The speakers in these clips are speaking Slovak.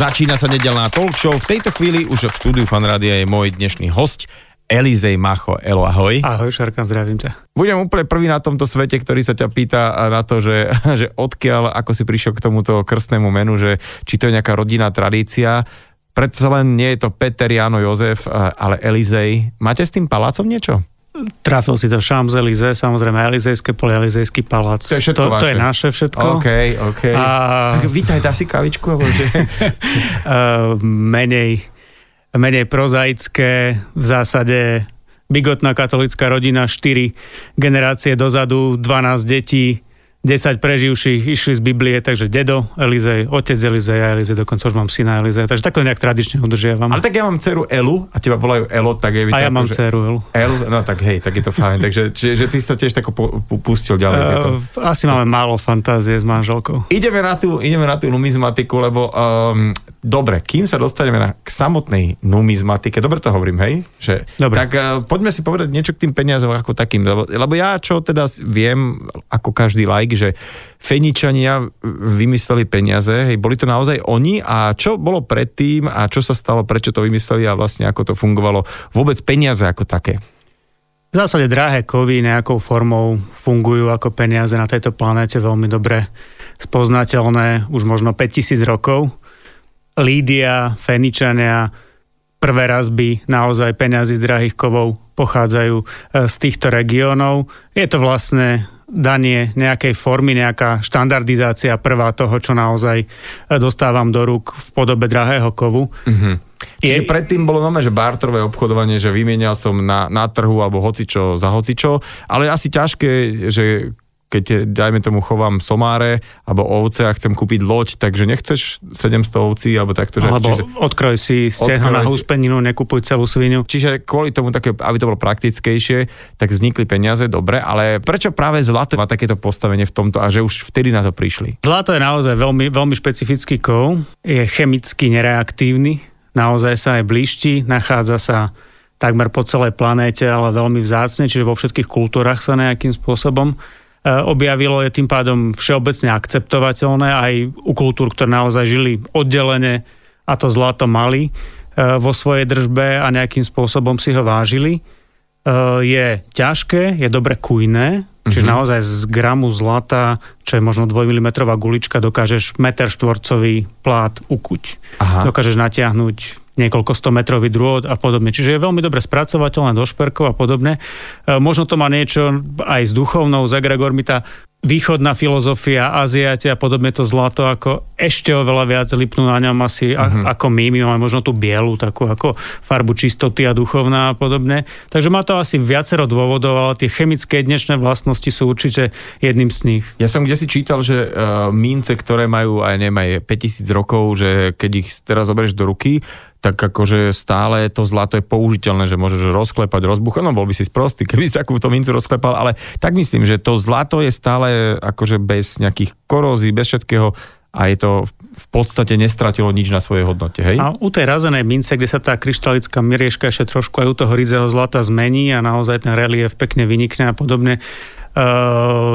Začína sa nedelná talk show. V tejto chvíli už v štúdiu Fanrádia je môj dnešný host, Elizej Macho. Elo, ahoj. Ahoj, Šarka, zdravím ťa. Budem úplne prvý na tomto svete, ktorý sa ťa pýta na to, že, že odkiaľ, ako si prišiel k tomuto krstnému menu, že či to je nejaká rodinná tradícia. Predsa len nie je to Peter, Jano, Jozef, ale Elizej. Máte s tým palácom niečo? Trafil si to Champs-Élysées, samozrejme Elizejské pole, Elizejský palác. To je všetko to, vaše. to je naše všetko. OK, OK. A... Tak vítaj, dá si kavičku? Alebo že... menej, menej prozaické, v zásade bigotná katolická rodina, 4 generácie dozadu, 12 detí, 10 preživších išli z Biblie, takže dedo Elizej, otec Elizej a Elizej, dokonca už mám syna Elizej, takže takto nejak tradične udržiavam. Ale tak ja mám dceru Elu a teba volajú Elo, tak je a ja mám že... dceru Elu. El, no tak hej, tak je to fajn. Takže čiže, že ty si to tiež tako pu- pu- pustil ďalej. tieto. Uh, asi máme málo fantázie s manželkou. Ideme na tú, ideme na tú numizmatiku, lebo um, dobre, kým sa dostaneme na, k samotnej numizmatike, dobre to hovorím, hej? Že, Dobre. Tak uh, poďme si povedať niečo k tým peniazom ako takým, lebo, lebo ja čo teda viem, ako každý like, že Feničania vymysleli peniaze, hej, boli to naozaj oni a čo bolo predtým a čo sa stalo, prečo to vymysleli a vlastne ako to fungovalo, vôbec peniaze ako také. V zásade drahé kovy nejakou formou fungujú ako peniaze na tejto planéte veľmi dobre spoznateľné už možno 5000 rokov. Lídia, Feničania, prvé razby naozaj peniazy z drahých kovov pochádzajú e, z týchto regiónov. Je to vlastne danie nejakej formy, nejaká štandardizácia prvá toho, čo naozaj e, dostávam do rúk v podobe drahého kovu. Mhm. Čiže Je- predtým bolo nové, že bartrové obchodovanie, že vymienial som na, na trhu alebo hocičo za hocičo, ale asi ťažké, že keď, dajme tomu, chovám somáre alebo ovce a chcem kúpiť loď, takže nechceš 700 ovcí alebo takto. Že, Alebo čiže, odkroj si stehno na húspeninu, nekupuj celú svinu. čiže kvôli tomu, také, aby to bolo praktickejšie, tak vznikli peniaze, dobre, ale prečo práve zlato má takéto postavenie v tomto a že už vtedy na to prišli? Zlato je naozaj veľmi, veľmi špecifický kov, je chemicky nereaktívny, naozaj sa aj blíšti, nachádza sa takmer po celej planéte, ale veľmi vzácne, čiže vo všetkých kultúrach sa nejakým spôsobom objavilo, je tým pádom všeobecne akceptovateľné aj u kultúr, ktoré naozaj žili oddelene a to zlato mali e, vo svojej držbe a nejakým spôsobom si ho vážili. E, Je ťažké, je dobre kujné, čiže Mhm. naozaj z gramu zlata, čo je možno 2 mm gulička, dokážeš meter štvorcový plát ukuť. Aha. Dokážeš natiahnuť niekoľko 100 metrový drôt a podobne. Čiže je veľmi dobre spracovateľné do šperkov a podobne. E, Možno to má niečo aj s duchovnou, z Egregor mi tá východná filozofia, Aziati a podobne to zlato, ako ešte oveľa viac lipnú na ňom asi uh-huh. ako my. My máme možno tú bielu, takú ako farbu čistoty a duchovná a podobne. Takže má to asi viacero dôvodov, ale tie chemické dnešné vlastnosti sú určite jedným z nich. Ja som kde si čítal, že uh, mince, ktoré majú aj neviem, aj 5000 rokov, že keď ich teraz zoberieš do ruky, tak akože stále to zlato je použiteľné, že môžeš rozklepať, rozbuchať, no bol by si sprostý, keby si takúto mincu rozklepal, ale tak myslím, že to zlato je stále akože bez nejakých korózií, bez všetkého a je to v podstate nestratilo nič na svojej hodnote, hej? A u tej razenej mince, kde sa tá kryštalická mirieška ešte trošku aj u toho rydzého zlata zmení a naozaj ten relief pekne vynikne a podobne,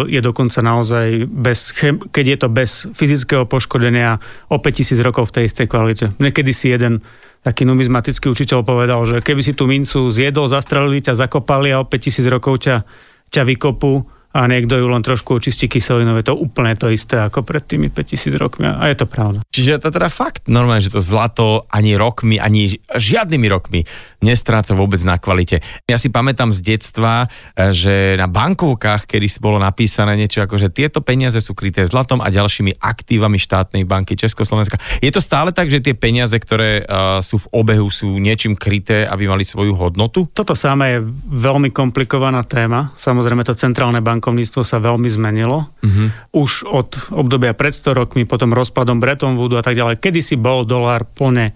je dokonca naozaj bez, keď je to bez fyzického poškodenia o 5000 rokov v tej istej kvalite. Niekedy si jeden taký numizmatický učiteľ povedal, že keby si tú mincu zjedol, zastrelili ťa, zakopali a o 5000 rokov ťa, ťa vykopú a niekto ju len trošku očistí kyselinou, je to úplne to isté ako pred tými 5000 rokmi a je to pravda. Čiže to teda fakt normálne, že to zlato ani rokmi, ani žiadnymi rokmi nestráca vôbec na kvalite. Ja si pamätám z detstva, eh, že na bankovkách, kedy bolo napísané niečo ako, že tieto peniaze sú kryté zlatom a ďalšími aktívami štátnej banky Československa. Je to stále tak, že tie peniaze, ktoré uh, sú v obehu, sú niečím kryté, aby mali svoju hodnotu? Toto samé je veľmi komplikovaná téma. Samozrejme to centrálne bankovníctvo sa veľmi zmenilo. Mhm. Už od obdobia pred 100 rokmi, potom rozpadom Bretton Woodu a tak ďalej. Kedysi bol dolár plne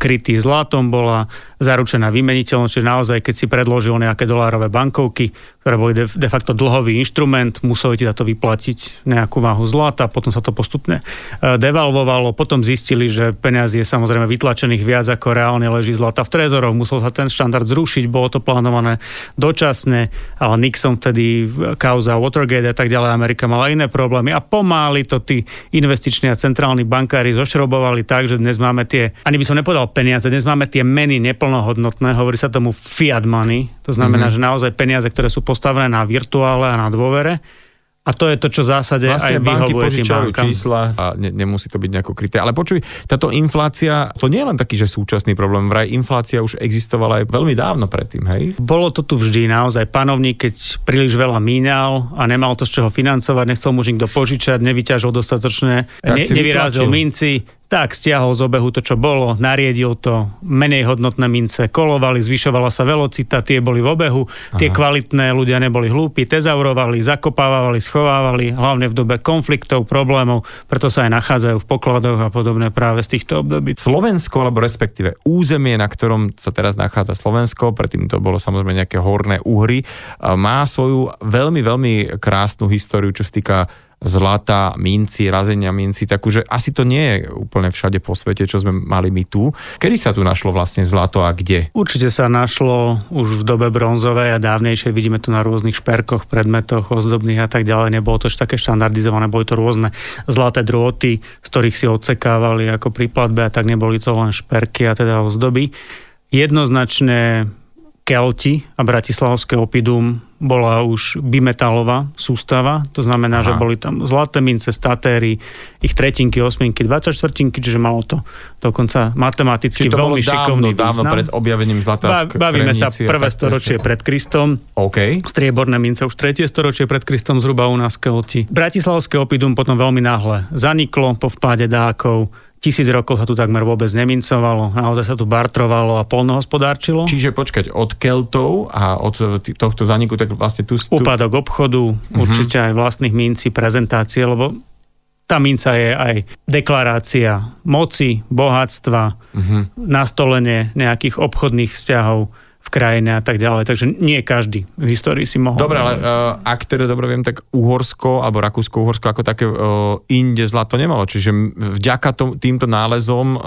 krytý zlatom, bola zaručená vymeniteľnosť, čiže naozaj, keď si predložil nejaké dolárové bankovky, ktoré boli de, facto dlhový inštrument, museli ti za to vyplatiť nejakú váhu zlata, potom sa to postupne e, devalvovalo, potom zistili, že peniazy je samozrejme vytlačených viac ako reálne leží zlata v trezoroch, musel sa ten štandard zrušiť, bolo to plánované dočasne, ale Nixon vtedy kauza Watergate a tak ďalej, Amerika mala iné problémy a pomáli to tí investiční a centrálni bankári zošrobovali tak, že dnes máme tie, ani by som nepovedal peniaze, dnes máme tie meny neplnohodnotné, hovorí sa tomu fiat money, to znamená, mm-hmm. že naozaj peniaze, ktoré sú postavené na virtuále a na dôvere a to je to, čo v zásade vlastne aj tým bankám. čísla a ne, nemusí to byť nejako kryté. Ale počuj, táto inflácia, to nie je len taký, že súčasný problém, vraj inflácia už existovala aj veľmi dávno predtým, hej? Bolo to tu vždy naozaj. Panovník, keď príliš veľa mínal a nemal to z čoho financovať, nechcel mu nikto požičať, nevyťažil dostatočne, ne, nevyrázil minci, tak stiahol z obehu to, čo bolo, nariedil to, menej hodnotné mince kolovali, zvyšovala sa velocita, tie boli v obehu, Aha. tie kvalitné ľudia neboli hlúpi, tezaurovali, zakopávali, schovávali, hlavne v dobe konfliktov, problémov, preto sa aj nachádzajú v pokladoch a podobné práve z týchto období. Slovensko, alebo respektíve územie, na ktorom sa teraz nachádza Slovensko, predtým to bolo samozrejme nejaké horné uhry, má svoju veľmi, veľmi krásnu históriu, čo sa týka zlata, minci, razenia minci, takže asi to nie je úplne všade po svete, čo sme mali my tu. Kedy sa tu našlo vlastne zlato a kde? Určite sa našlo už v dobe bronzovej a dávnejšej, vidíme to na rôznych šperkoch, predmetoch, ozdobných a tak ďalej. Nebolo to také štandardizované, boli to rôzne zlaté drôty, z ktorých si odsekávali ako pri platbe a tak neboli to len šperky a teda ozdoby. Jednoznačne Kelti a Bratislavské opidum bola už bimetalová sústava, to znamená, Aha. že boli tam zlaté mince, statéry, ich tretinky, osminky, 24, čiže malo to dokonca matematicky Čiže to veľmi dávno, šikovný dávno význam. pred objavením zlata ba, Bavíme sa prvé storočie pred Kristom. Okay. Strieborné mince už tretie storočie pred Kristom zhruba u nás Kelti. Bratislavské opidum potom veľmi náhle zaniklo po vpáde dákov Tisíc rokov sa tu takmer vôbec nemincovalo, naozaj sa tu bartrovalo a polnohospodárčilo. Čiže počkať, od Keltov a od tohto zaniku, tak vlastne tu... tu... Úpadok obchodu, uh-huh. určite aj vlastných mincí, prezentácie, lebo tá minca je aj deklarácia moci, bohatstva, uh-huh. nastolenie nejakých obchodných vzťahov v krajine a tak ďalej. Takže nie každý v histórii si mohol. Dobre, ale uh, ak teda dobre viem, tak Uhorsko alebo Rakúsko-Uhorsko ako také uh, inde zlato nemalo. Čiže vďaka tom, týmto nálezom uh,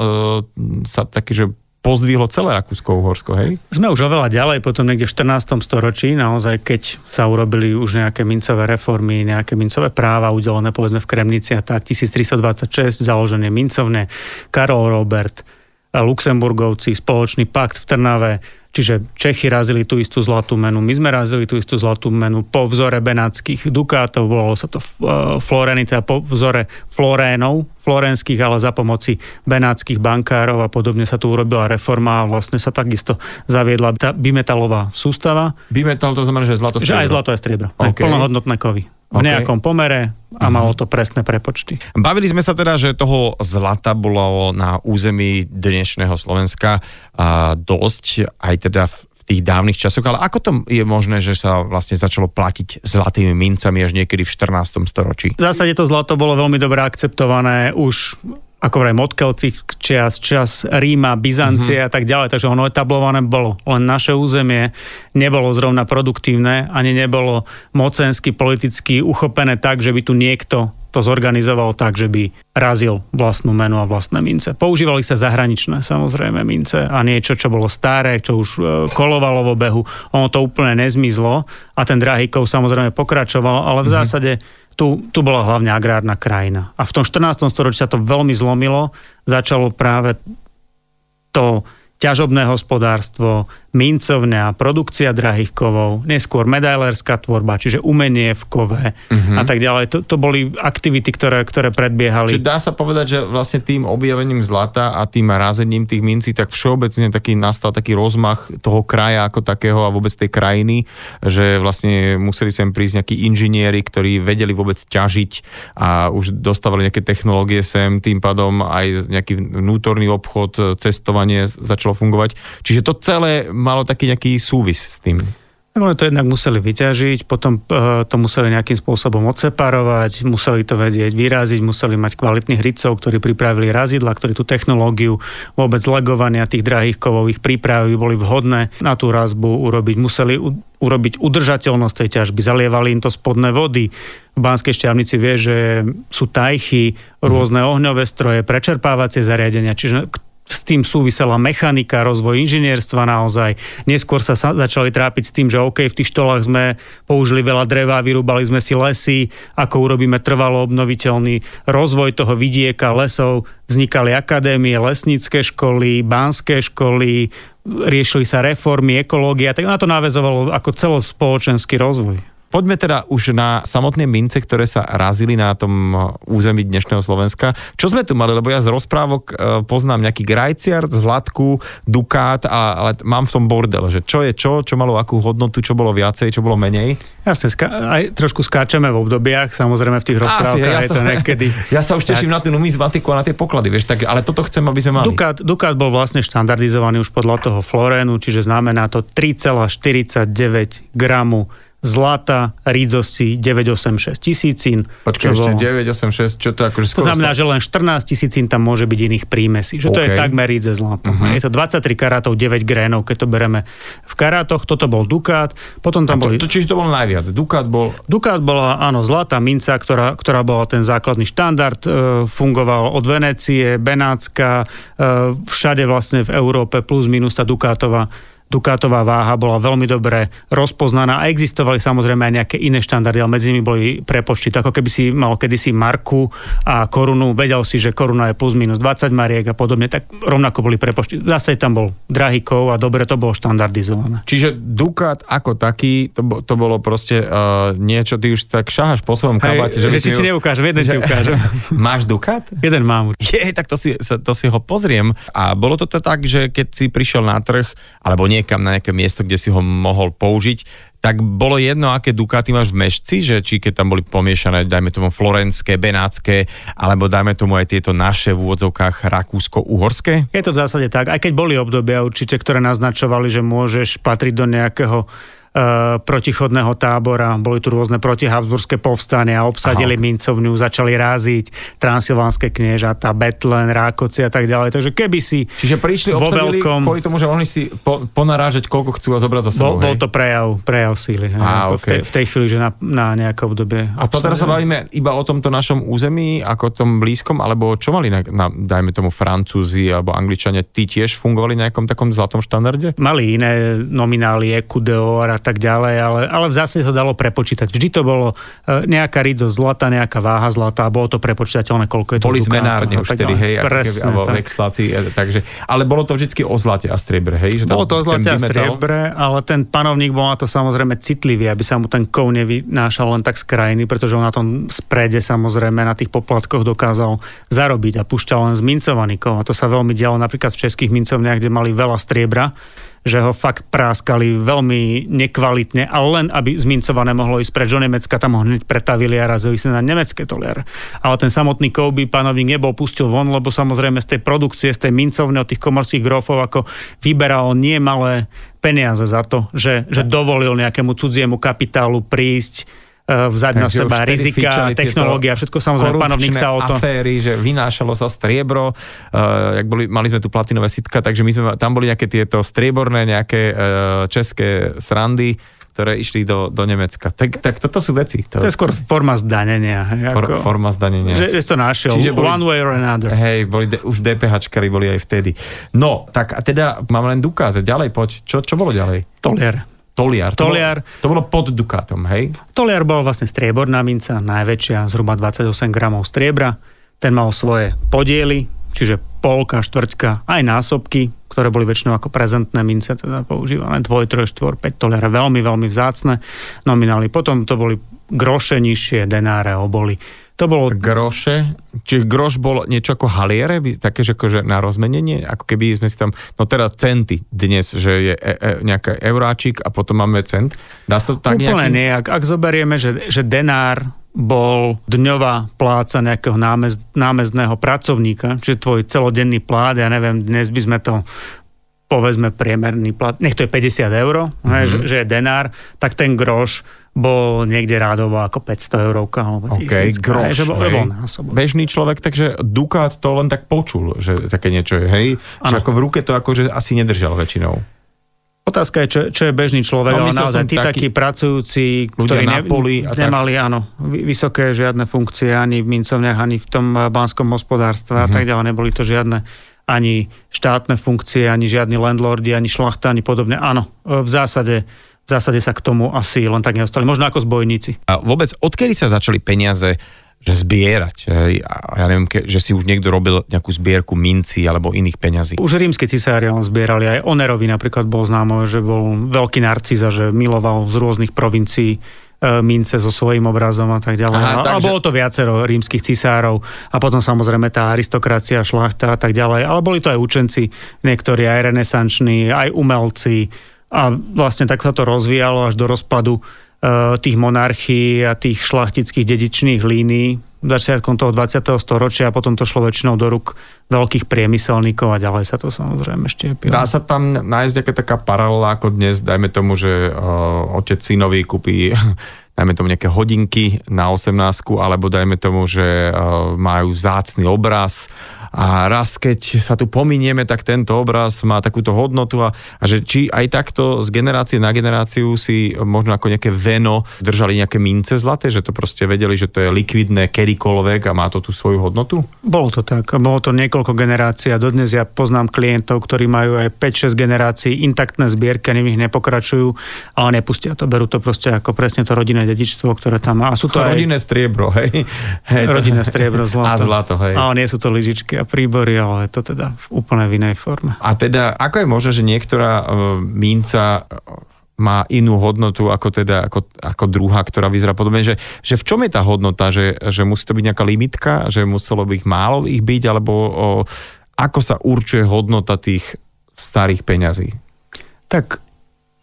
sa také, že pozdvihlo celé Rakúsko-Uhorsko, hej? Sme už oveľa ďalej, potom niekde v 14. storočí, naozaj keď sa urobili už nejaké mincové reformy, nejaké mincové práva udelené povedzme v Kremnici a tak, 1326 založené mincovne, Karol Robert, Luxemburgovci, spoločný pakt v Trnave, Čiže Čechy razili tú istú zlatú menu, my sme razili tú istú zlatú menu po vzore benátskych dukátov, volalo sa to uh, Floreny, teda po vzore Florénov, florenských, ale za pomoci benátskych bankárov a podobne sa tu urobila reforma a vlastne sa takisto zaviedla tá bimetalová sústava. Bimetal to znamená, že zlato striebro. Že aj zlato a striebro. Okay. Aj plnohodnotné kovy v okay. nejakom pomere a malo mhm. to presné prepočty. Bavili sme sa teda, že toho zlata bolo na území dnešného Slovenska a dosť, aj teda v tých dávnych časoch, ale ako to je možné, že sa vlastne začalo platiť zlatými mincami až niekedy v 14. storočí? V zásade to zlato bolo veľmi dobre akceptované už ako vraj Motkelci, čas, čas Ríma, Byzancie mm-hmm. a tak ďalej, takže ono etablované bolo. Len naše územie nebolo zrovna produktívne, ani nebolo mocensky, politicky uchopené tak, že by tu niekto to zorganizoval tak, že by razil vlastnú menu a vlastné mince. Používali sa zahraničné samozrejme mince a niečo, čo bolo staré, čo už e, kolovalo v obehu. Ono to úplne nezmizlo a ten drahý samozrejme pokračoval, ale v mm-hmm. Tu, tu bola hlavne agrárna krajina. A v tom 14. storočí sa to veľmi zlomilo. Začalo práve to ťažobné hospodárstvo, mincovne a produkcia drahých kovov, neskôr medailerská tvorba, čiže umenie v kove uh-huh. a tak ďalej. To, to boli aktivity, ktoré, ktoré predbiehali. Čiže dá sa povedať, že vlastne tým objavením zlata a tým razením tých mincí, tak všeobecne taký nastal taký rozmach toho kraja ako takého a vôbec tej krajiny, že vlastne museli sem prísť nejakí inžinieri, ktorí vedeli vôbec ťažiť a už dostávali nejaké technológie sem, tým pádom aj nejaký vnútorný obchod, cestovanie začalo fungovať. Čiže to celé malo taký nejaký súvis s tým. Tak oni to jednak museli vyťažiť, potom uh, to museli nejakým spôsobom odseparovať, museli to vedieť vyraziť, museli mať kvalitných hricov, ktorí pripravili razidla, ktorí tú technológiu vôbec legovania tých drahých kovových prípravy boli vhodné na tú razbu urobiť. Museli urobiť udržateľnosť tej ťažby, zalievali im to spodné vody. V Banskej šťavnici vie, že sú tajchy, rôzne ohňové stroje, prečerpávacie zariadenia, čiže s tým súvisela mechanika, rozvoj inžinierstva naozaj. Neskôr sa začali trápiť s tým, že OK, v tých štolách sme použili veľa dreva, vyrúbali sme si lesy, ako urobíme trvalo obnoviteľný rozvoj toho vidieka, lesov. Vznikali akadémie, lesnícke školy, banské školy, riešili sa reformy, ekológia, tak na to navezovalo ako celospoločenský rozvoj. Poďme teda už na samotné mince, ktoré sa razili na tom území dnešného Slovenska. Čo sme tu mali? Lebo ja z rozprávok e, poznám nejaký grajciar, zlatku, dukát, a, ale mám v tom bordel, že čo je čo, čo malo akú hodnotu, čo bolo viacej, čo bolo menej. Jasne, ska- aj trošku skáčeme v obdobiach, samozrejme v tých rozprávkach ja, ja, to niekedy. Ja sa už teším tak. na tú numizmatiku a na tie poklady, vieš, tak, ale toto chcem, aby sme mali. Dukát, Dukát bol vlastne štandardizovaný už podľa toho florénu, čiže znamená to 3,49 gramu zlata, rídzosti 986 tisícin. Počkaj, ešte 986, čo to akože skoro... To znamená, že len 14 tisícin tam môže byť iných prímesí, že okay. to je takmer rídze zlato. Uh-huh. Je to 23 karátov, 9 grénov, keď to bereme v karátoch, toto bol Dukát, potom tam to, boli... To, čiže to bol najviac, Dukát bol... Dukát bola, áno, zlatá minca, ktorá, ktorá bola ten základný štandard, e, fungoval od Venécie, Benátska, e, všade vlastne v Európe plus minus tá Dukátová Dukátová váha bola veľmi dobre rozpoznaná a existovali samozrejme aj nejaké iné štandardy, ale medzi nimi boli prepočty. To ako keby si mal kedysi marku a korunu, vedel si, že koruna je plus minus 20 mariek a podobne, tak rovnako boli prepočty. Zase tam bol drahý kov a dobre to bolo štandardizované. Čiže Dukát ako taký, to, to bolo proste uh, niečo, ty už tak šaháš po svojom kabáte. Že, že si, si neukážem, jeden že, ti ukážem. Máš Dukát? Jeden mám. Je, tak to si, to si ho pozriem. A bolo to tak, že keď si prišiel na trh, alebo nie niekam na nejaké miesto, kde si ho mohol použiť, tak bolo jedno, aké Ducati máš v mešci, že či keď tam boli pomiešané, dajme tomu florenské, benátske, alebo dajme tomu aj tieto naše v úvodzovkách rakúsko-uhorské? Je to v zásade tak, aj keď boli obdobia určite, ktoré naznačovali, že môžeš patriť do nejakého protichodného tábora, boli tu rôzne protihabsburské povstania, obsadili Aha. mincovňu, začali ráziť transylvánske kniežata, Betlen, Rákoci a tak ďalej. Takže keby si Čiže prišli, vo veľkom, kvôli tomu, že mohli si po, ponarážať, koľko chcú a zobrať do sebou, bol, bol to prejav, prejav síly. Á, okay. v, tej, v tej chvíli, že na, na nejaké obdobie. A to teraz sa bavíme iba o tomto našom území, ako tom blízkom, alebo čo mali, na, na, dajme tomu, Francúzi alebo Angličania, tí tiež fungovali na nejakom takom zlatom štandarde? Mali iné nominály, Ecudeor a tak ďalej, ale, ale v zásade to dalo prepočítať. Vždy to bolo e, nejaká rizo zlata, nejaká váha zlata a bolo to prepočítateľné, koľko je to Boli zmenárne už tedy, hej, Presne, alebo tak. vexlácii, e, takže, ale bolo to vždy o zlate a striebre, hej? Že bolo to o zlate a striebre, ale ten panovník bol na to samozrejme citlivý, aby sa mu ten kov nevynášal len tak z krajiny, pretože on na tom sprede samozrejme na tých poplatkoch dokázal zarobiť a pušťal len zmincovaný kov. A to sa veľmi dialo napríklad v českých mincovniach, kde mali veľa striebra že ho fakt práskali veľmi nekvalitne, ale len aby zmincované mohlo ísť preč do Nemecka, tam ho hneď pretavili a razili sa na nemecké toliare. Ale ten samotný Kobe panovník nebol pustil von, lebo samozrejme z tej produkcie, z tej mincovne od tých komorských grofov, ako vyberal nie malé peniaze za to, že, že dovolil nejakému cudziemu kapitálu prísť vzať Takže na seba rizika, technológia, všetko samozrejme, panovník sa o to... aféry, že vynášalo sa striebro, uh, jak boli, mali sme tu platinové sitka, takže my sme, tam boli nejaké tieto strieborné, nejaké uh, české srandy, ktoré išli do, do Nemecka. Tak, tak toto sú veci. To, to je skôr forma zdanenia. For, forma zdanenia. Že, že to našiel. Čiže boli, One way or another. Hej, boli de, už DPHčkari boli aj vtedy. No, tak a teda mám len Dukát. Ďalej poď. Čo, čo bolo ďalej? Toliar. Toliar. To Toliar. Bolo, to bolo pod Dukátom, hej? Toliar bol vlastne strieborná minca, najväčšia, zhruba 28 gramov striebra. Ten mal svoje podiely, čiže polka, štvrťka, aj násobky, ktoré boli väčšinou ako prezentné mince, teda používané 2, 3, 4, 5 toliara, veľmi, veľmi vzácne nominály. Potom to boli groše nižšie, denáre, oboly to bolo... Groše? Čiže groš bol niečo ako haliere? Také, že akože na rozmenenie? Ako keby sme si tam... No teraz centy dnes, že je e, e, nejaký euráčik a potom máme cent. Dá sa to tak Úplne nejaký... nie. Ak, ak zoberieme, že, že denár bol dňová pláca nejakého námez, námezného pracovníka, čiže tvoj celodenný plát, ja neviem, dnes by sme to povedzme priemerný plat, nech to je 50 eur, mm-hmm. že, že je denár, tak ten groš bol niekde rádovo ako 500 eurovka alebo okay, groš, že bol, bol násobok. Bežný človek, takže Dukát to len tak počul, že také niečo je, hej? Že ako v ruke to akože asi nedržal väčšinou. Otázka je, čo, čo je bežný človek, no, ale naozaj tí takí pracujúci, ktorí ne, poli a nemali tak. áno, vysoké žiadne funkcie ani v mincovniach, ani v tom banskom hospodárstve uh-huh. a mhm. tak ďalej, neboli to žiadne ani štátne funkcie, ani žiadni landlordi, ani šlachta, ani podobne. Áno, v zásade v zásade sa k tomu asi len tak nedostali. Možno ako zbojníci. A vôbec odkedy sa začali peniaze že zbierať. Ja neviem, že si už niekto robil nejakú zbierku minci alebo iných peňazí. Už rímske cisári on zbierali, aj Onerovi napríklad bol známo, že bol veľký narciza, že miloval z rôznych provincií e, mince so svojím obrazom a tak ďalej. Aha, takže... bolo to viacero rímskych cisárov a potom samozrejme tá aristokracia, šlachta a tak ďalej. Ale boli to aj učenci, niektorí aj renesanční, aj umelci a vlastne tak sa to rozvíjalo až do rozpadu Eh, tých monarchií a tých šlachtických dedičných línií začiatkom toho 20. storočia a potom to šlo väčšinou do rúk veľkých priemyselníkov a ďalej sa to samozrejme štiepilo. Dá sa tam nájsť nejaká taká paralela ako dnes, dajme tomu, že uh, otec synovi kúpi dajme tomu nejaké hodinky na 18 alebo dajme tomu, že uh, majú zácný obraz a raz keď sa tu pominieme, tak tento obraz má takúto hodnotu a, a že či aj takto z generácie na generáciu si možno ako nejaké veno držali nejaké mince zlaté, že to proste vedeli, že to je likvidné kedykoľvek a má to tú svoju hodnotu? Bolo to tak. Bolo to niekoľko generácií a dodnes ja poznám klientov, ktorí majú aj 5-6 generácií intaktné zbierky a nimi ich nepokračujú, ale nepustia to. Berú to proste ako presne to rodinné dedičstvo, ktoré tam má. A sú to rodinné aj... striebro, hej? hej rodinné striebro, zlato. A zlato, hej. A nie sú to lyžičky príbory, ale to teda v úplne v inej forme. A teda, ako je možné, že niektorá uh, minca e, má inú hodnotu ako teda ako, ako druhá, ktorá vyzerá podobne, že, že v čom je tá hodnota, že, že musí to byť nejaká limitka, že muselo by ich málo ich byť, alebo o, ako sa určuje hodnota tých starých peňazí? Tak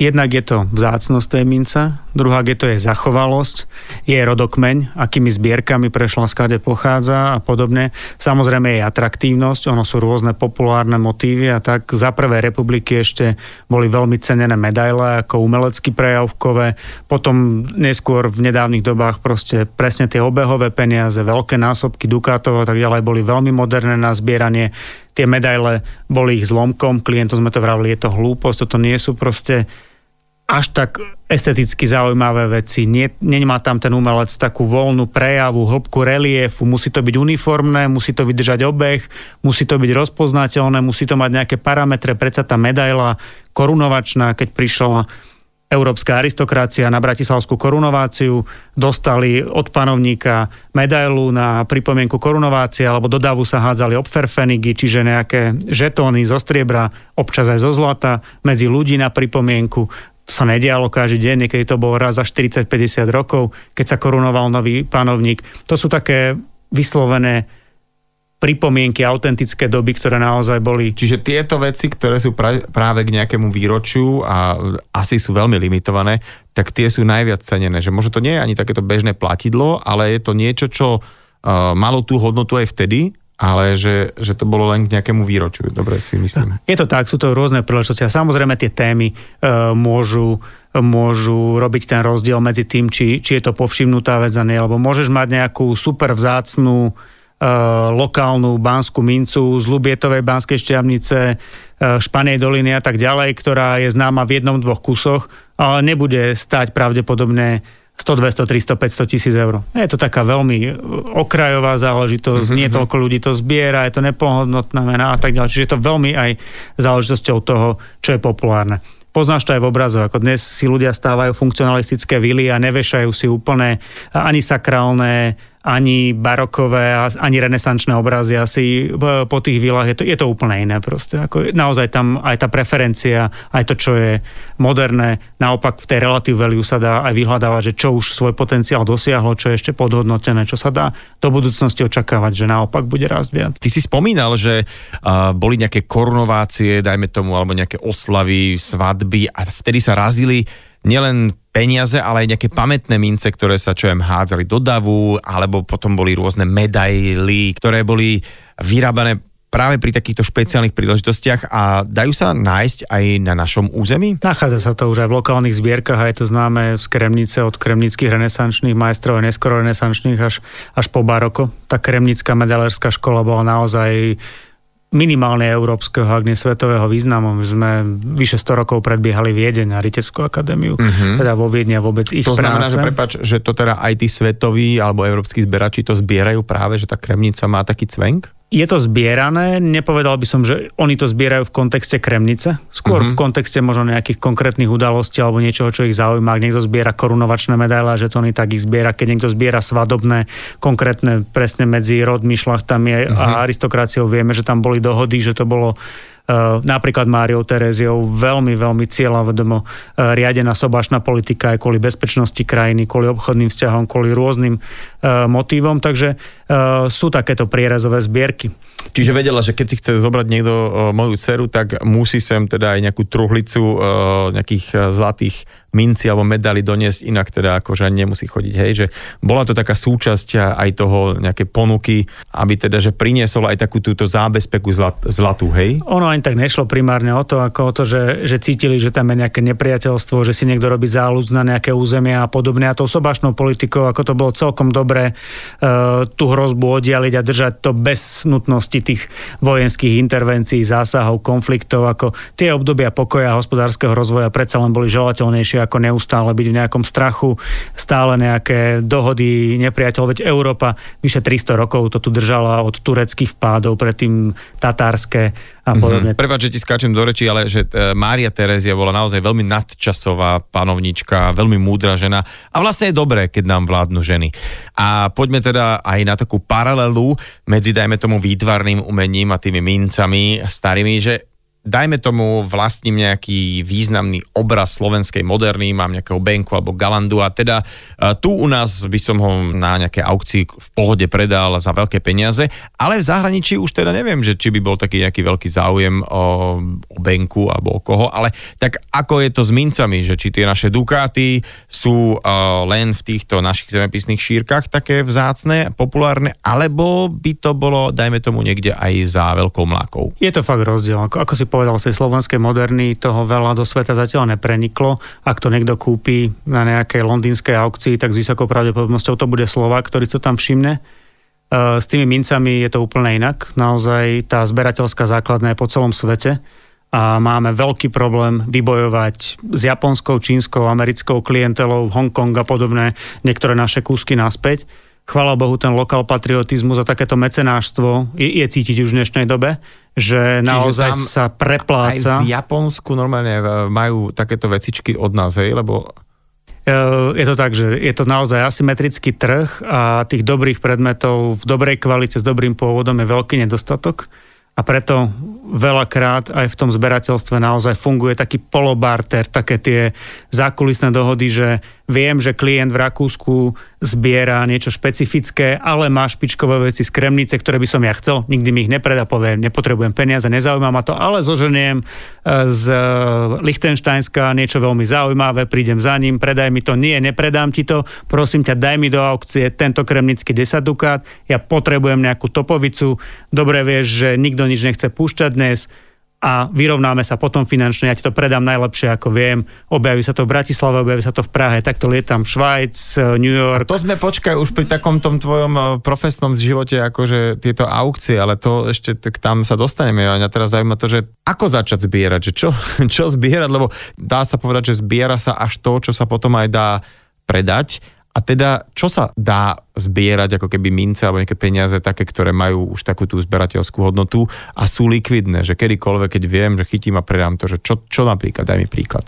Jednak je to vzácnosť tej mince, druhá je to je zachovalosť, je rodokmeň, akými zbierkami prešla, skade pochádza a podobne. Samozrejme je atraktívnosť, ono sú rôzne populárne motívy a tak. Za prvé republiky ešte boli veľmi cenené medaile ako umelecky prejavkové, potom neskôr v nedávnych dobách proste presne tie obehové peniaze, veľké násobky dukátov a tak ďalej boli veľmi moderné na zbieranie. Tie medaile boli ich zlomkom, klientom sme to vravili, je to hlúposť, toto nie sú proste až tak esteticky zaujímavé veci. Nie, nemá tam ten umelec takú voľnú prejavu, hĺbku reliefu, musí to byť uniformné, musí to vydržať obeh, musí to byť rozpoznateľné, musí to mať nejaké parametre, predsa tá medaila korunovačná, keď prišla európska aristokracia na bratislavskú korunováciu, dostali od panovníka medailu na pripomienku korunovácie, alebo do davu sa hádzali obferfenigy, čiže nejaké žetóny zo striebra, občas aj zo zlata, medzi ľudí na pripomienku sa nedialo každý deň, niekedy to bolo raz za 40-50 rokov, keď sa korunoval nový panovník. To sú také vyslovené pripomienky, autentické doby, ktoré naozaj boli. Čiže tieto veci, ktoré sú pra- práve k nejakému výročiu a asi sú veľmi limitované, tak tie sú najviac cenené. Že možno to nie je ani takéto bežné platidlo, ale je to niečo, čo uh, malo tú hodnotu aj vtedy ale že, že to bolo len k nejakému výročiu. Dobre si myslím. Je to tak, sú to rôzne príležitosti a samozrejme tie témy e, môžu môžu robiť ten rozdiel medzi tým, či, či je to povšimnutá vec a nie, lebo môžeš mať nejakú super vzácnú e, lokálnu banskú mincu z Lubietovej banskej šťavnice, e, Španej doliny a tak ďalej, ktorá je známa v jednom, dvoch kusoch, ale nebude stať pravdepodobne 100, 200, 300, 500 tisíc eur. Je to taká veľmi okrajová záležitosť, mm-hmm. nie mhm. toľko ľudí to zbiera, je to neplnohodnotná mena a tak ďalej. Čiže je to veľmi aj záležitosťou toho, čo je populárne. Poznáš to aj v obrazoch, ako dnes si ľudia stávajú funkcionalistické vily a nevešajú si úplne ani sakrálne ani barokové, ani renesančné obrazy asi po tých vilách je to, je to úplne iné proste. Ako naozaj tam aj tá preferencia, aj to, čo je moderné, naopak v tej relative value sa dá aj vyhľadávať, že čo už svoj potenciál dosiahlo, čo je ešte podhodnotené, čo sa dá do budúcnosti očakávať, že naopak bude rásť viac. Ty si spomínal, že uh, boli nejaké korunovácie, dajme tomu, alebo nejaké oslavy, svadby a vtedy sa razili nielen peniaze, ale aj nejaké pamätné mince, ktoré sa čo jem hádzali do davu, alebo potom boli rôzne medaily, ktoré boli vyrábané práve pri takýchto špeciálnych príležitostiach a dajú sa nájsť aj na našom území? Nachádza sa to už aj v lokálnych zbierkach a je to známe z Kremnice od kremnických renesančných majstrov a neskoro renesančných až, až po baroko. Tá kremnická medalérska škola bola naozaj minimálne európskeho, ak nie svetového významu. My sme vyše 100 rokov predbiehali Viedeň a Riteckú akadémiu, uh-huh. teda vo Viedni a vôbec ich To znamená, práce. že prepač, že to teda aj tí svetoví alebo európsky zberači to zbierajú práve, že tá kremnica má taký cvenk? Je to zbierané, nepovedal by som, že oni to zbierajú v kontexte Kremnice, skôr uh-huh. v kontexte možno nejakých konkrétnych udalostí alebo niečoho, čo ich zaujíma. Ak niekto zbiera korunovačné medaile a žetóny, tak ich zbiera. Keď niekto zbiera svadobné, konkrétne presne medzi rodmi, šlachtami uh-huh. a mhm. aristokraciou, vieme, že tam boli dohody, že to bolo napríklad Máriou Teréziou veľmi, veľmi cieľavedomo eh, riadená sobášna politika aj kvôli bezpečnosti krajiny, kvôli obchodným vzťahom, kvôli rôznym eh, motívom, takže sú takéto prierezové zbierky. Čiže vedela, že keď si chce zobrať niekto moju dceru, tak musí sem teda aj nejakú truhlicu nejakých zlatých minci alebo medaily doniesť, inak teda akože nemusí chodiť. Hej, že bola to taká súčasť aj toho nejaké ponuky, aby teda, že priniesol aj takú túto zábezpeku zlat, zlatú, hej? Ono ani tak nešlo primárne o to, ako o to, že, že cítili, že tam je nejaké nepriateľstvo, že si niekto robí záľud na nejaké územia a podobne. A tou sobášnou politikou, ako to bolo celkom dobré, uh, tú hrozbu oddialiť a držať to bez nutnosti tých vojenských intervencií, zásahov, konfliktov, ako tie obdobia pokoja a hospodárskeho rozvoja predsa len boli želateľnejšie ako neustále byť v nejakom strachu, stále nejaké dohody nepriateľ, veď Európa vyše 300 rokov to tu držala od tureckých vpádov, predtým tatárske a mhm. podobne. Mm-hmm. Prepač, že ti skáčem do reči, ale že e, Mária Terezia bola naozaj veľmi nadčasová panovnička, veľmi múdra žena a vlastne je dobré, keď nám vládnu ženy. A poďme teda aj na takú paralelu medzi, dajme tomu, výtvarným umením a tými mincami starými, že dajme tomu vlastním nejaký významný obraz slovenskej moderny, mám nejakého Benku alebo Galandu a teda uh, tu u nás by som ho na nejaké aukcii v pohode predal za veľké peniaze, ale v zahraničí už teda neviem, že či by bol taký nejaký veľký záujem o, o Benku alebo o koho, ale tak ako je to s mincami, že či tie naše Dukáty sú uh, len v týchto našich zemepisných šírkach také vzácne, populárne, alebo by to bolo, dajme tomu, niekde aj za veľkou mlákou. Je to fakt rozdiel, ako, ako si povedal, z tej slovenskej moderny toho veľa do sveta zatiaľ nepreniklo. Ak to niekto kúpi na nejakej londýnskej aukcii, tak s vysokou pravdepodobnosťou to bude Slovak, ktorý to tam všimne. E, s tými mincami je to úplne inak. Naozaj tá zberateľská základná je po celom svete a máme veľký problém vybojovať s japonskou, čínskou, americkou klientelou, Hongkong a podobné niektoré naše kúsky naspäť chvála Bohu, ten lokál patriotizmus a takéto mecenáštvo je, je cítiť už v dnešnej dobe, že naozaj sa prepláca. Aj v Japonsku normálne majú takéto vecičky od nás, hej, lebo e, je to tak, že je to naozaj asymetrický trh a tých dobrých predmetov v dobrej kvalite s dobrým pôvodom je veľký nedostatok a preto veľakrát aj v tom zberateľstve naozaj funguje taký polobarter, také tie zákulisné dohody, že viem, že klient v Rakúsku zbiera niečo špecifické, ale má špičkové veci z Kremnice, ktoré by som ja chcel, nikdy mi ich nepredá, poviem, nepotrebujem peniaze, nezaujíma ma to, ale zoženiem e, z Lichtensteinska niečo veľmi zaujímavé, prídem za ním, predaj mi to, nie, nepredám ti to, prosím ťa, daj mi do aukcie tento kremnický 10 dukát, ja potrebujem nejakú topovicu, dobre vieš, že nikto nič nechce púšťať dnes, a vyrovnáme sa potom finančne, ja ti to predám najlepšie ako viem, objaví sa to v Bratislave, objaví sa to v Prahe, takto lietam. Švajc, New York. A to sme, počkaj, už pri takom tom tvojom eh, profesnom živote, akože tieto aukcie, ale to ešte k tam sa dostaneme. A teraz zaujíma to, že ako začať zbierať, že čo, čo zbierať, lebo dá sa povedať, že zbiera sa až to, čo sa potom aj dá predať a teda, čo sa dá zbierať ako keby mince alebo nejaké peniaze také, ktoré majú už takú tú zberateľskú hodnotu a sú likvidné, že kedykoľvek, keď viem, že chytím a predám to, že čo, čo napríklad, daj mi príklad.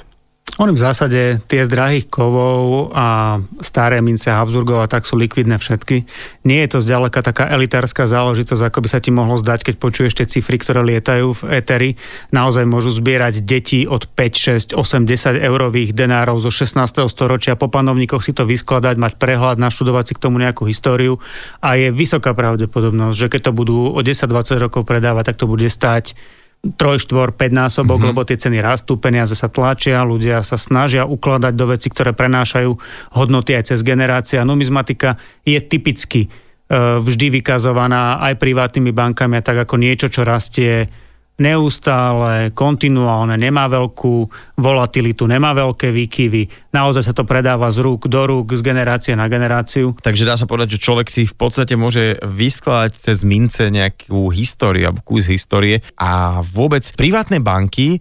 Oni v zásade tie z drahých kovov a staré mince Habsburgov a tak sú likvidné všetky. Nie je to zďaleka taká elitárska záležitosť, ako by sa ti mohlo zdať, keď počuješ tie cifry, ktoré lietajú v éteri. Naozaj môžu zbierať deti od 5, 6, 8, 10 eurových denárov zo 16. storočia. Po panovníkoch si to vyskladať, mať prehľad, naštudovať si k tomu nejakú históriu. A je vysoká pravdepodobnosť, že keď to budú o 10-20 rokov predávať, tak to bude stať troj, štvor, 5 násobok, mm-hmm. lebo tie ceny rastú, peniaze sa tlačia, ľudia sa snažia ukladať do veci, ktoré prenášajú hodnoty aj cez generácie. A numizmatika je typicky e, vždy vykazovaná aj privátnymi bankami tak ako niečo, čo rastie neustále, kontinuálne, nemá veľkú volatilitu, nemá veľké výkyvy, naozaj sa to predáva z rúk do rúk, z generácie na generáciu. Takže dá sa povedať, že človek si v podstate môže vyskladať cez mince nejakú históriu alebo kus histórie a vôbec privátne banky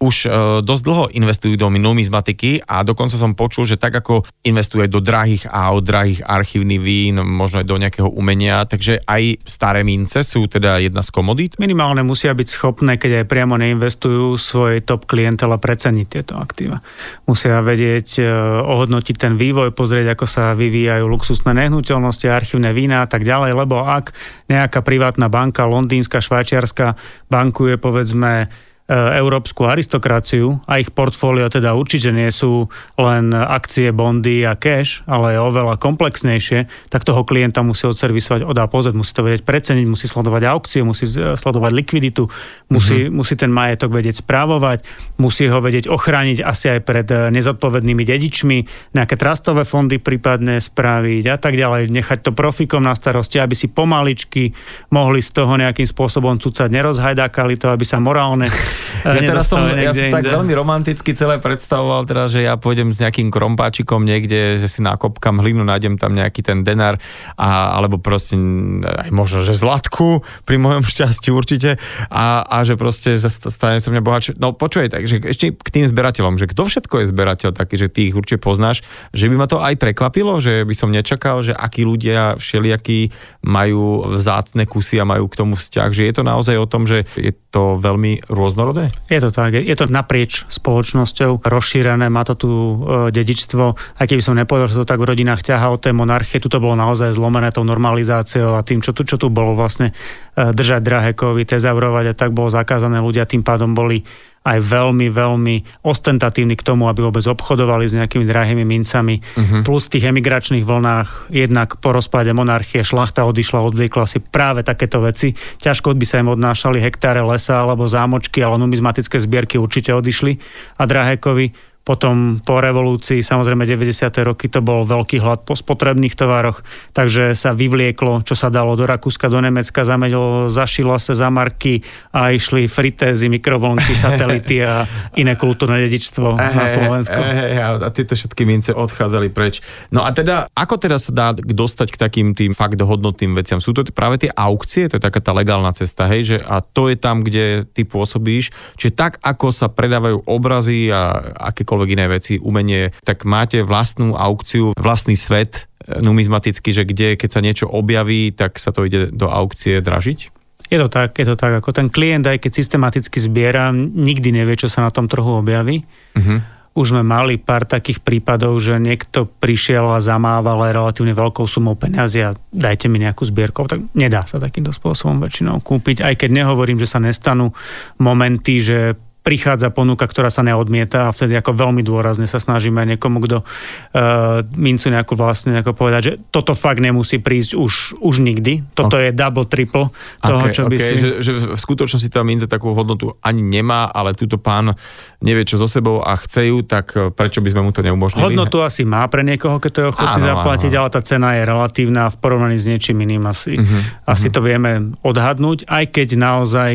už uh, dosť dlho investujú do numizmatiky a dokonca som počul, že tak ako investuje do drahých aut, drahých archívnych vín, možno aj do nejakého umenia, takže aj staré mince sú teda jedna z komodít? Minimálne musia byť schopné, keď aj priamo neinvestujú svojej top klientela preceniť tieto aktíva. Musia vedieť, uh, ohodnotiť ten vývoj, pozrieť, ako sa vyvíjajú luxusné nehnuteľnosti, archívne vína a tak ďalej, lebo ak nejaká privátna banka, londýnska, švajčiarska, bankuje povedzme E, európsku aristokraciu a ich portfólio teda určite nie sú len akcie, bondy a cash, ale je oveľa komplexnejšie, tak toho klienta musí odservisovať od A po Z, musí to vedieť preceniť, musí sledovať aukcie, musí sledovať likviditu, musí, mm-hmm. musí ten majetok vedieť správovať, musí ho vedieť ochrániť asi aj pred e, nezodpovednými dedičmi, nejaké trastové fondy prípadne spraviť a tak ďalej, nechať to profikom na starosti, aby si pomaličky mohli z toho nejakým spôsobom cucať, nerozhajdákali to, aby sa morálne Ja teraz som, ja som tak veľmi romanticky celé predstavoval, teda, že ja pôjdem s nejakým krompáčikom niekde, že si nakopkam hlinu, nájdem tam nejaký ten denár, a, alebo proste aj možno, že zlatku pri mojom šťastí určite a, a že proste stane sa mňa bohač. No počuj, takže ešte k tým zberateľom, že kto všetko je zberateľ taký, že ty ich určite poznáš, že by ma to aj prekvapilo, že by som nečakal, že akí ľudia všelijakí majú vzácne kusy a majú k tomu vzťah, že je to naozaj o tom, že je to veľmi rôznorodé národné? Je to tak, je to naprieč spoločnosťou rozšírené, má to tu e, dedičstvo, aj keby som nepovedal, že to tak v rodinách ťaha od tej monarchie, tu to bolo naozaj zlomené tou normalizáciou a tým, čo tu, čo tu bolo vlastne e, držať drahé kovy, tezaurovať a tak bolo zakázané, ľudia tým pádom boli aj veľmi, veľmi ostentatívni k tomu, aby vôbec obchodovali s nejakými drahými mincami. Uh-huh. Plus v tých emigračných vlnách, jednak po rozpade monarchie, šlachta odišla, odvykla si práve takéto veci. Ťažko by sa im odnášali hektáre lesa alebo zámočky, ale numizmatické zbierky určite odišli a drahé kovy potom po revolúcii, samozrejme 90. roky, to bol veľký hlad po spotrebných tovaroch, takže sa vyvlieklo, čo sa dalo do Rakúska, do Nemecka, zameďlo, zašila sa za marky a išli fritézy, mikrovlnky, satelity a iné kultúrne dedičstvo e, na Slovensku. E, a tieto všetky mince odchádzali preč. No a teda, ako teda sa dá dostať k takým tým fakt hodnotným veciam? Sú to práve tie aukcie, to je taká tá legálna cesta, hej, že a to je tam, kde ty pôsobíš, čiže tak, ako sa predávajú obrazy a aké akékoľvek iné veci, umenie, tak máte vlastnú aukciu, vlastný svet e, numizmatický, že kde, keď sa niečo objaví, tak sa to ide do aukcie dražiť? Je to tak, je to tak. Ako ten klient, aj keď systematicky zbiera, nikdy nevie, čo sa na tom trhu objaví. Uh-huh. Už sme mali pár takých prípadov, že niekto prišiel a zamával aj relatívne veľkou sumou peniazy a dajte mi nejakú zbierku. Tak nedá sa takýmto spôsobom väčšinou kúpiť. Aj keď nehovorím, že sa nestanú momenty, že prichádza ponuka, ktorá sa neodmieta a vtedy ako veľmi dôrazne sa snažíme niekomu, kto uh, mincu nejakú vlastne ako povedať, že toto fakt nemusí prísť už, už nikdy. Toto okay. je double, triple toho, okay, čo by okay. si... Že, že v skutočnosti tá mince takú hodnotu ani nemá, ale túto pán nevie čo so sebou a chce ju, tak eh, prečo by sme mu to neumožnili? Hodnotu asi má pre niekoho, keď to je ochotný áno, zaplatiť, áno. ale tá cena je relatívna v porovnaní s niečím iným asi. Uh-huh, asi uh-huh. to vieme odhadnúť, aj keď naozaj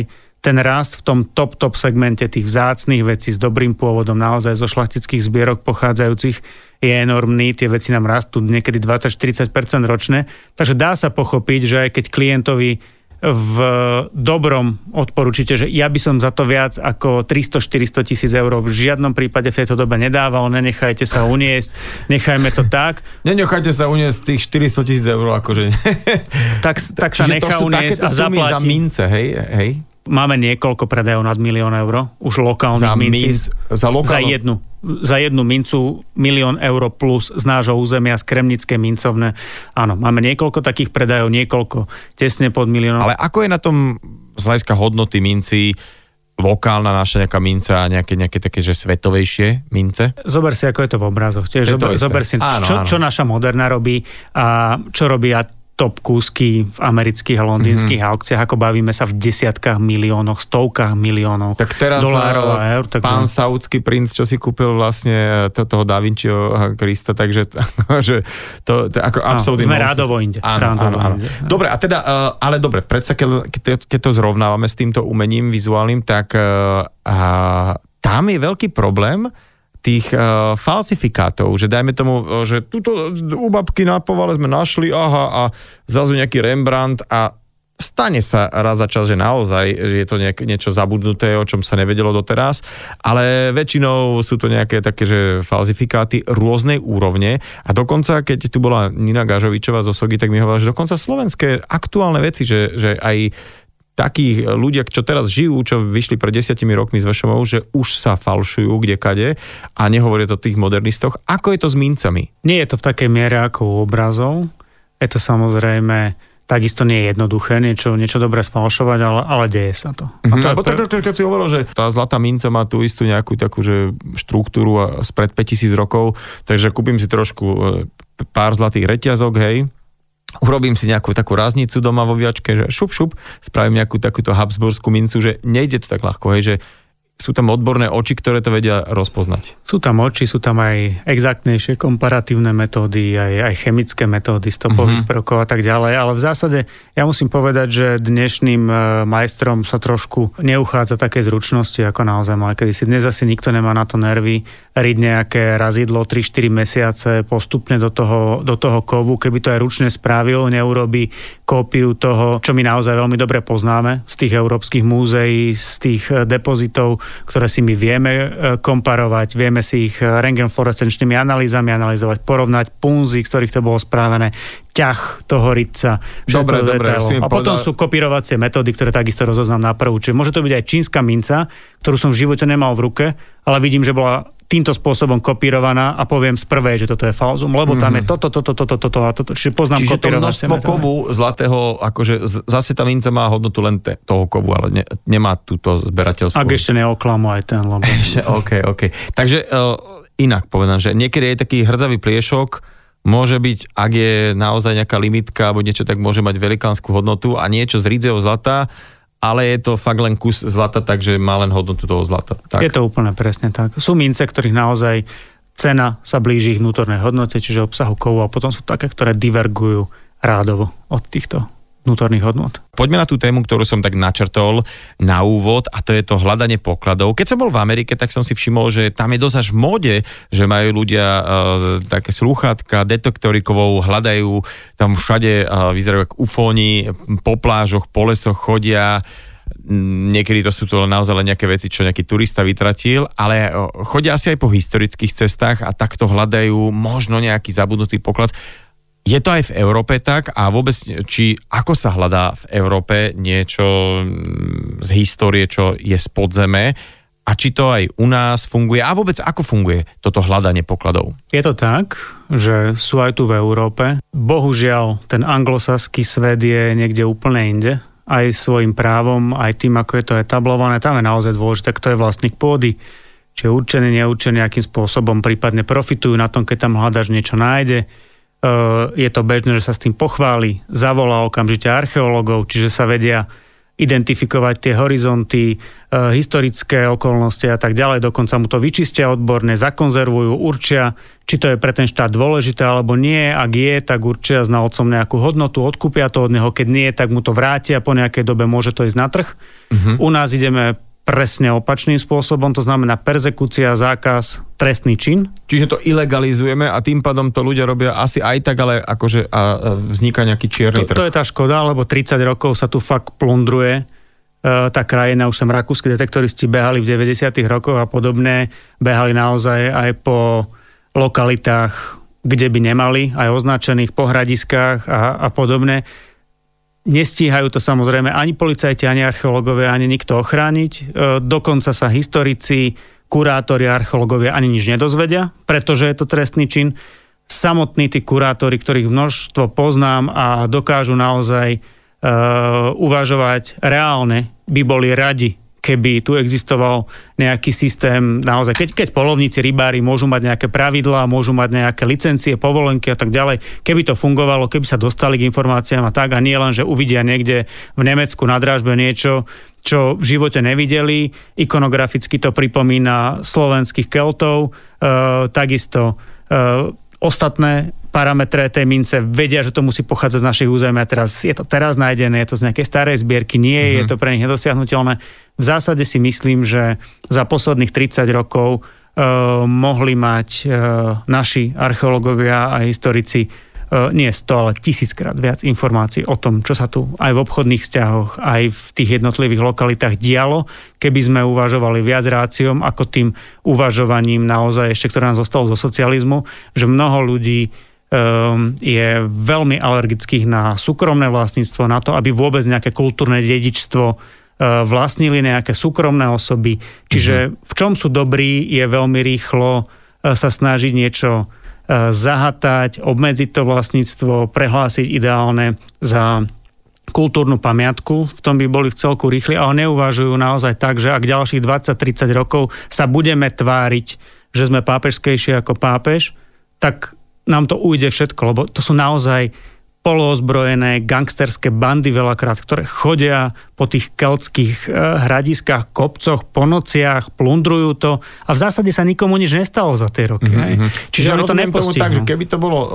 ten rast v tom top, top segmente tých vzácných vecí s dobrým pôvodom, naozaj zo šlachtických zbierok pochádzajúcich, je enormný, tie veci nám rastú niekedy 20-40% ročne, takže dá sa pochopiť, že aj keď klientovi v dobrom odporúčite, že ja by som za to viac ako 300-400 tisíc eur v žiadnom prípade v tejto dobe nedával, nenechajte sa uniesť, nechajme to tak. Nenechajte sa uniesť tých 400 tisíc eur, akože. tak, tak sa nechá uniesť a zaplatí. za mince, hej, hej? Máme niekoľko predajov nad milión eur, už lokálnych za mincí. Minc, za, lokálno... za jednu za jednu mincu milión eur plus z nášho územia z Kremnické mincovne. Áno, máme niekoľko takých predajov, niekoľko tesne pod miliónom. Ale ako je na tom z hľadiska hodnoty minci lokálna naša nejaká minca a nejaké, nejaké také, že svetovejšie mince? Zober si, ako je to v obrazoch. Tiež zober, zober si, áno, čo, áno. čo naša Moderna robí a čo robí top kúsky v amerických a londýnskych mm-hmm. aukciách, ako bavíme sa v desiatkách miliónoch, stovkách miliónov tak teraz dolárov a eur. Takže... Pán saudský princ, čo si kúpil vlastne to, toho Da Vinciho Krista, takže že to, to ako absolútne... Sme rádovo inde. Áno, rádovo áno, áno. Inde. Dobre, a teda, ale dobre, predsa keď, keď to zrovnávame s týmto umením vizuálnym, tak uh, tam je veľký problém, tých uh, falsifikátov, že dajme tomu, uh, že túto u babky na povale sme našli, aha, a zrazu nejaký Rembrandt a stane sa raz za čas, že naozaj že je to nejak, niečo zabudnuté, o čom sa nevedelo doteraz, ale väčšinou sú to nejaké také, že falzifikáty rôznej úrovne a dokonca, keď tu bola Nina Gažovičová zo Sogy, tak mi hovorila, že dokonca slovenské aktuálne veci, že, že aj takí ľudia, čo teraz žijú, čo vyšli pred desiatimi rokmi z VŠMO, že už sa falšujú kde kade a nehovoria to o tých modernistoch. Ako je to s mincami? Nie je to v takej miere ako u obrazov. Je to samozrejme takisto nie je jednoduché niečo, niečo dobre sfalšovať, ale, ale deje sa to. Mm-hmm. A to je pre... keď si hovoril, že tá zlatá minca má tú istú nejakú takú že štruktúru a spred 5000 rokov, takže kúpim si trošku e, pár zlatých reťazok, hej, urobím si nejakú takú ráznicu doma vo viačke, že šup, šup, spravím nejakú takúto habsburskú mincu, že nejde to tak ľahko, hej, že sú tam odborné oči, ktoré to vedia rozpoznať. Sú tam oči, sú tam aj exaktnejšie komparatívne metódy, aj, aj chemické metódy stopových mm-hmm. prvkov a tak ďalej, ale v zásade ja musím povedať, že dnešným e, majstrom sa trošku neuchádza také zručnosti, ako naozaj mal kedy si. Dnes asi nikto nemá na to nervy riť nejaké razidlo 3-4 mesiace postupne do toho, do toho kovu, keby to aj ručne spravil, neurobi kópiu toho, čo my naozaj veľmi dobre poznáme z tých európskych múzeí, z tých e, depozitov, ktoré si my vieme e, komparovať, vieme si ich e, rengenfluorescenčnými analýzami analyzovať, porovnať punzy, z ktorých to bolo správené, ťah toho rytca. Dobre, dobre. A potom povedal... sú kopírovacie metódy, ktoré takisto rozoznám na prvú. Čiže môže to byť aj čínska minca, ktorú som v živote nemal v ruke, ale vidím, že bola týmto spôsobom kopírovaná a poviem z prvej, že toto je falzum, lebo mm-hmm. tam je mhm. toto, toto, toto, toto a toto. Čiže poznám Čiže to množstvo kovu zlatého, akože zase tá minca má hodnotu len te, toho kovu, ale ne, nemá túto zberateľskú. Ak ešte neoklamu aj ten, lebo... Ešte, OK, OK. Takže uh, inak povedám, že niekedy je taký hrdzavý pliešok, môže byť, ak je naozaj nejaká limitka alebo niečo, tak môže mať velikánsku hodnotu a niečo z ridzeho zlata ale je to fakt len kus zlata, takže má len hodnotu toho zlata. Tak. Je to úplne presne tak. Sú mince, ktorých naozaj cena sa blíži ich vnútornej hodnote, čiže obsahu kovu a potom sú také, ktoré divergujú rádovo od týchto vnútorných hodnot. Poďme na tú tému, ktorú som tak načrtol na úvod a to je to hľadanie pokladov. Keď som bol v Amerike, tak som si všimol, že tam je dosť až v móde, že majú ľudia uh, také slúchatka, detektorikovou, hľadajú tam všade, uh, vyzerajú ako ufóni, po plážoch, po lesoch chodia, niekedy to sú to naozaj len nejaké veci, čo nejaký turista vytratil, ale chodia asi aj po historických cestách a takto hľadajú možno nejaký zabudnutý poklad. Je to aj v Európe tak a vôbec, či ako sa hľadá v Európe niečo mm, z histórie, čo je z podzeme a či to aj u nás funguje a vôbec ako funguje toto hľadanie pokladov? Je to tak, že sú aj tu v Európe. Bohužiaľ, ten anglosaský svet je niekde úplne inde aj svojim právom, aj tým, ako je to etablované. Tam je naozaj dôležité, kto je vlastník pôdy, či je určený, neurčený, akým spôsobom prípadne profitujú na tom, keď tam hľadaš niečo nájde je to bežné, že sa s tým pochváli, zavolá okamžite archeológov, čiže sa vedia identifikovať tie horizonty, eh, historické okolnosti a tak ďalej. Dokonca mu to vyčistia odborne, zakonzervujú, určia, či to je pre ten štát dôležité alebo nie. Ak je, tak určia znalcom nejakú hodnotu, odkúpia to od neho. Keď nie, tak mu to vrátia po nejakej dobe, môže to ísť na trh. Uh-huh. U nás ideme presne opačným spôsobom, to znamená persekúcia, zákaz, trestný čin. Čiže to ilegalizujeme a tým pádom to ľudia robia asi aj tak, ale akože a vzniká nejaký čierny to, trh. To je tá škoda, lebo 30 rokov sa tu fakt plundruje e, tá krajina, už sem rakúsky detektoristi behali v 90 rokoch a podobne, behali naozaj aj po lokalitách, kde by nemali, aj označených po hradiskách a, a podobne. Nestíhajú to samozrejme ani policajti, ani archeológovia, ani nikto ochrániť. E, dokonca sa historici, kurátori, archeológovia ani nič nedozvedia, pretože je to trestný čin. Samotní tí kurátori, ktorých množstvo poznám a dokážu naozaj uh, uvažovať reálne, by boli radi, keby tu existoval nejaký systém naozaj, keď, keď polovníci, rybári môžu mať nejaké pravidlá, môžu mať nejaké licencie, povolenky a tak ďalej, keby to fungovalo, keby sa dostali k informáciám a tak a nie len, že uvidia niekde v Nemecku na dražbe niečo, čo v živote nevideli. Ikonograficky to pripomína slovenských keltov, e, takisto e, ostatné parametre tej mince vedia, že to musí pochádzať z našich územia. Teraz je to teraz nájdené, je to z nejakej starej zbierky, nie mm-hmm. je mhm. to pre nich nedosiahnutelné. V zásade si myslím, že za posledných 30 rokov uh, mohli mať uh, naši archeológovia a historici nie 100, ale tisíckrát viac informácií o tom, čo sa tu aj v obchodných vzťahoch, aj v tých jednotlivých lokalitách dialo, keby sme uvažovali viac ráciom ako tým uvažovaním naozaj ešte, ktoré nám zostalo zo socializmu, že mnoho ľudí je veľmi alergických na súkromné vlastníctvo, na to, aby vôbec nejaké kultúrne dedičstvo uh, vlastnili nejaké súkromné osoby. Čiže mm-hmm. v čom sú dobrí, je veľmi rýchlo uh, sa snažiť niečo uh, zahatať, obmedziť to vlastníctvo, prehlásiť ideálne za kultúrnu pamiatku, v tom by boli v celku rýchli, ale neuvažujú naozaj tak, že ak ďalších 20-30 rokov sa budeme tváriť, že sme pápežskejšie ako pápež, tak nám to ujde všetko, lebo to sú naozaj poloozbrojené gangsterské bandy veľakrát, ktoré chodia po tých keltských eh, hradiskách, kopcoch, po nociach, plundrujú to a v zásade sa nikomu nič nestalo za tie roky. Mm-hmm. Čiže, Čiže oni to nepostihnú. tak, že keby to bolo uh,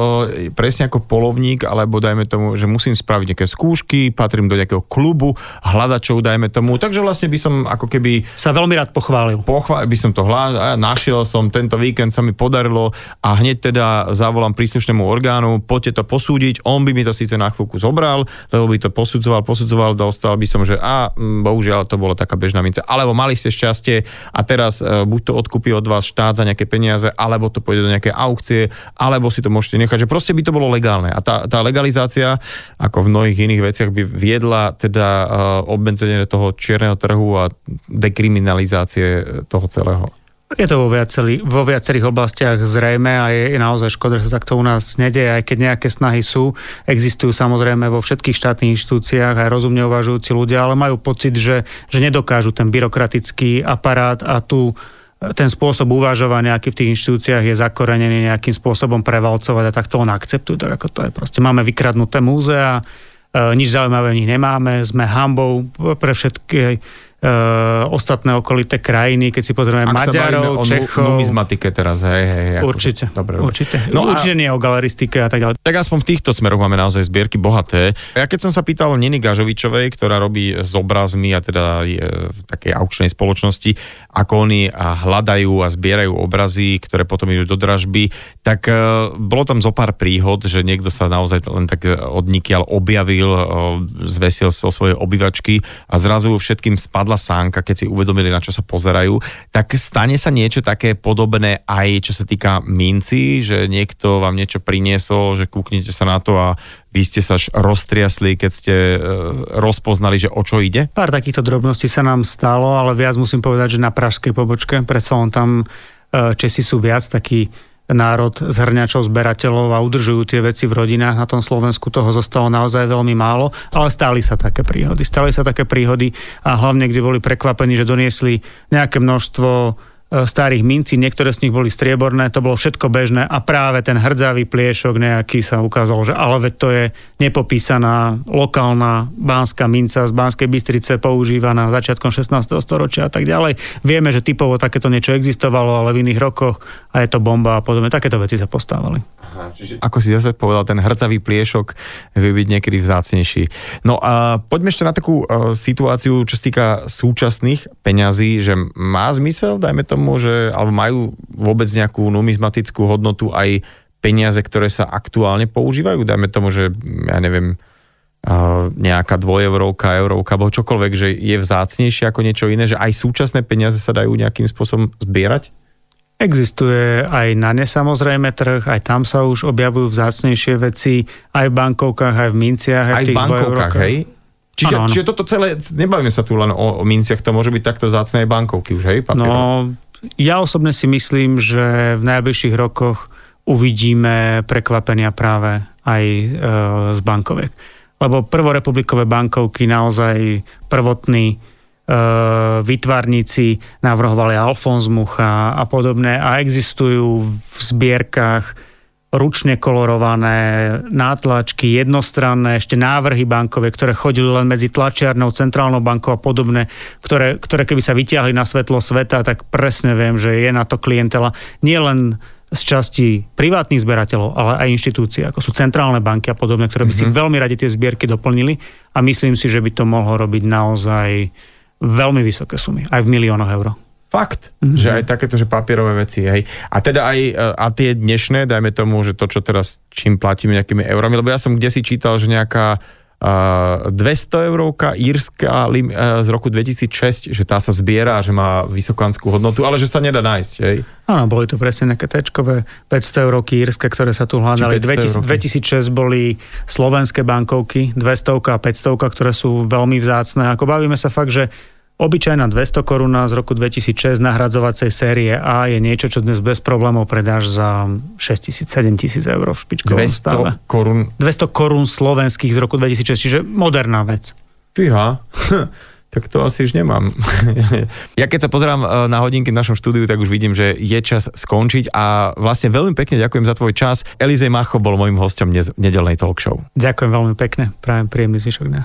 presne ako polovník, alebo dajme tomu, že musím spraviť nejaké skúšky, patrím do nejakého klubu, hľadačov, dajme tomu, takže vlastne by som ako keby... Sa veľmi rád pochválil. Pochválil by som to hľadal, našiel som, tento víkend sa mi podarilo a hneď teda zavolám príslušnému orgánu, poďte to posúdiť, on by mi to síce na chvíľku zobral, lebo by to posudzoval, posudzoval, dostal by som, že a bohužiaľ to bola taká bežná mince. Alebo mali ste šťastie a teraz e, buď to odkúpi od vás štát za nejaké peniaze, alebo to pôjde do nejakej aukcie, alebo si to môžete nechať. Že proste by to bolo legálne. A tá, tá legalizácia, ako v mnohých iných veciach, by viedla teda uh, obmedzenie toho čierneho trhu a dekriminalizácie toho celého. Je to vo, viaceli, vo viacerých oblastiach zrejme a je, je naozaj škoda, že to takto u nás nedeje, aj keď nejaké snahy sú. Existujú samozrejme vo všetkých štátnych inštitúciách aj rozumne uvažujúci ľudia, ale majú pocit, že, že nedokážu ten byrokratický aparát a tu ten spôsob uvažovania, aký v tých inštitúciách je zakorenený nejakým spôsobom prevalcovať a tak to on akceptujú, tak ako to je. Proste máme vykradnuté múzea, e, nič zaujímavé v nich nemáme, sme hambou pre všetky ostatné okolité krajiny, keď si pozrieme Ak Maďarov, Čechov. numizmatike teraz, hej, hej. Určite, dobre, určite. No určite a... nie o galeristike a tak ďalej. Tak aspoň v týchto smeroch máme naozaj zbierky bohaté. Ja keď som sa pýtal Niny Gažovičovej, ktorá robí s obrazmi a teda je v takej aukčnej spoločnosti, ako oni hľadajú a zbierajú obrazy, ktoré potom idú do dražby, tak uh, bolo tam zo pár príhod, že niekto sa naozaj len tak odnikiaľ objavil, uh, zvesil so svojej obyvačky a zrazu všetkým spadl padla sánka, keď si uvedomili, na čo sa pozerajú, tak stane sa niečo také podobné aj čo sa týka minci, že niekto vám niečo priniesol, že kúknite sa na to a vy ste sa roztriasli, keď ste e, rozpoznali, že o čo ide? Pár takýchto drobností sa nám stalo, ale viac musím povedať, že na pražskej pobočke, predsa len tam e, Česi sú viac takí národ zhrňačov, zberateľov a udržujú tie veci v rodinách. Na tom Slovensku toho zostalo naozaj veľmi málo, ale stáli sa také príhody. Stáli sa také príhody a hlavne, kde boli prekvapení, že doniesli nejaké množstvo starých mincí, niektoré z nich boli strieborné, to bolo všetko bežné a práve ten hrdzavý pliešok nejaký sa ukázal, že ale veď to je nepopísaná lokálna bán,ská minca z Banskej Bystrice používaná začiatkom 16. storočia a tak ďalej. Vieme, že typovo takéto niečo existovalo, ale v iných rokoch a je to bomba a podobne. Takéto veci sa postávali. Aha, čiže... Ako si zase povedal, ten hrdzavý pliešok vie byť niekedy vzácnejší. No a poďme ešte na takú uh, situáciu, čo sa týka súčasných peňazí, že má zmysel, dajme tomu tomu, že, alebo majú vôbec nejakú numizmatickú hodnotu aj peniaze, ktoré sa aktuálne používajú? Dajme tomu, že ja neviem, nejaká dvojeurovka, eurovka, alebo čokoľvek, že je vzácnejšie ako niečo iné, že aj súčasné peniaze sa dajú nejakým spôsobom zbierať? Existuje aj na ne samozrejme trh, aj tam sa už objavujú vzácnejšie veci, aj v bankovkách, aj v minciach. Aj, aj v bankovkách, hej? Čiže, ano, ano. čiže toto celé, nebavíme sa tu len o, o minciach, to môže byť takto zácné bankovky už, hej? Papierom. No, ja osobne si myslím, že v najbližších rokoch uvidíme prekvapenia práve aj e, z bankoviek. Lebo prvorepublikové bankovky naozaj prvotní e, vytvarníci navrhovali Alfons Mucha a podobné a existujú v zbierkach ručne kolorované nátlačky, jednostranné, ešte návrhy bankové, ktoré chodili len medzi tlačiarnou, centrálnou bankou a podobné, ktoré, ktoré keby sa vyťahli na svetlo sveta, tak presne viem, že je na to klientela. Nie len z časti privátnych zberateľov, ale aj inštitúcie, ako sú centrálne banky a podobné, ktoré by mm-hmm. si mhm. veľmi radi tie zbierky doplnili a myslím si, že by to mohlo robiť naozaj veľmi vysoké sumy, aj v miliónoch eur. Fakt, mm-hmm. že aj takéto, že papierové veci, hej. A teda aj, e, a tie dnešné, dajme tomu, že to, čo teraz, čím platíme nejakými eurami, lebo ja som kde si čítal, že nejaká uh, 200 eurovka írska lim, uh, z roku 2006, že tá sa zbiera, že má vysokánskú hodnotu, ale že sa nedá nájsť, hej. Áno, boli to presne nejaké tečkové 500 eurovky írske, ktoré sa tu hľadali. 2000, 2006 boli slovenské bankovky, 200 a 500, ktoré sú veľmi vzácne. Ako bavíme sa fakt, že Obyčajná 200 koruna z roku 2006 nahradzovacej série A je niečo, čo dnes bez problémov predáš za 6 tisíc, 7 tisíc eur v špičkovom 200 stave. korun? 200 korun slovenských z roku 2006, čiže moderná vec. Fíha, tak to asi už nemám. ja keď sa pozerám e, na hodinky v našom štúdiu, tak už vidím, že je čas skončiť a vlastne veľmi pekne ďakujem za tvoj čas. Elizej Macho bol môjim hostom dnes v nedelnej talk show. Ďakujem veľmi pekne, prajem príjemný zvyšok dňa.